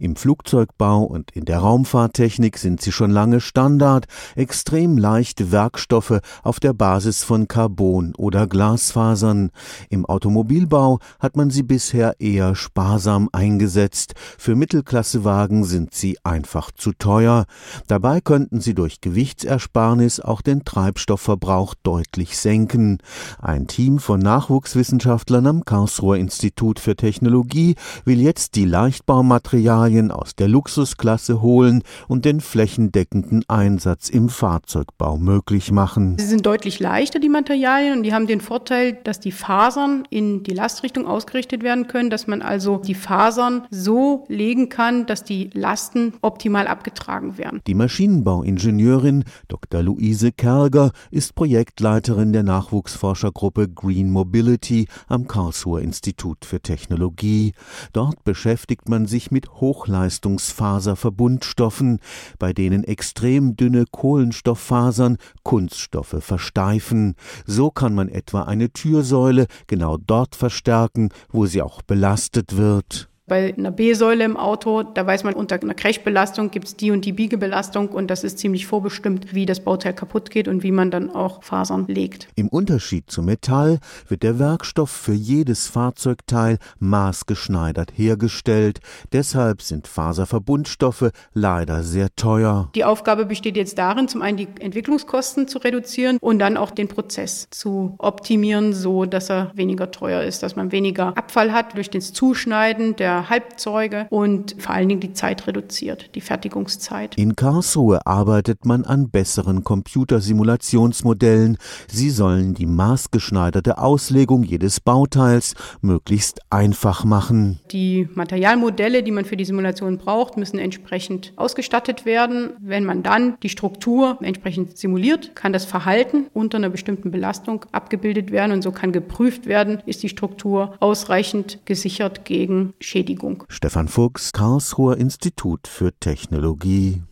Im Flugzeugbau und in der Raumfahrttechnik sind sie schon lange Standard, extrem leichte Werkstoffe auf der Basis von Carbon oder Glasfasern. Im Automobilbau hat man sie bisher eher sparsam eingesetzt. Für Mittelklassewagen sind sie einfach zu teuer. Dabei könnten sie durch Gewichtsersparnis auch den Treibstoffverbrauch deutlich senken. Ein Team von Nachwuchswissenschaftlern am Karlsruher Institut für Technologie will jetzt die Leichtbaumaterialien Materialien aus der Luxusklasse holen und den flächendeckenden Einsatz im Fahrzeugbau möglich machen. Sie sind deutlich leichter, die Materialien, und die haben den Vorteil, dass die Fasern in die Lastrichtung ausgerichtet werden können, dass man also die Fasern so legen kann, dass die Lasten optimal abgetragen werden. Die Maschinenbauingenieurin Dr. Luise Kerger ist Projektleiterin der Nachwuchsforschergruppe Green Mobility am Karlsruher Institut für Technologie. Dort beschäftigt man sich mit hoch Hochleistungsfaserverbundstoffen, bei denen extrem dünne Kohlenstofffasern Kunststoffe versteifen. So kann man etwa eine Türsäule genau dort verstärken, wo sie auch belastet wird. Bei einer B-Säule im Auto, da weiß man, unter einer Crashbelastung gibt es die und die Biegebelastung und das ist ziemlich vorbestimmt, wie das Bauteil kaputt geht und wie man dann auch Fasern legt. Im Unterschied zu Metall wird der Werkstoff für jedes Fahrzeugteil maßgeschneidert hergestellt. Deshalb sind Faserverbundstoffe leider sehr teuer. Die Aufgabe besteht jetzt darin, zum einen die Entwicklungskosten zu reduzieren und dann auch den Prozess zu optimieren, so dass er weniger teuer ist, dass man weniger Abfall hat durch das Zuschneiden der Halbzeuge und vor allen Dingen die Zeit reduziert, die Fertigungszeit. In Karlsruhe arbeitet man an besseren Computersimulationsmodellen. Sie sollen die maßgeschneiderte Auslegung jedes Bauteils möglichst einfach machen. Die Materialmodelle, die man für die Simulation braucht, müssen entsprechend ausgestattet werden. Wenn man dann die Struktur entsprechend simuliert, kann das Verhalten unter einer bestimmten Belastung abgebildet werden und so kann geprüft werden, ist die Struktur ausreichend gesichert gegen Schädigung. Stefan Fuchs, Karlsruher Institut für Technologie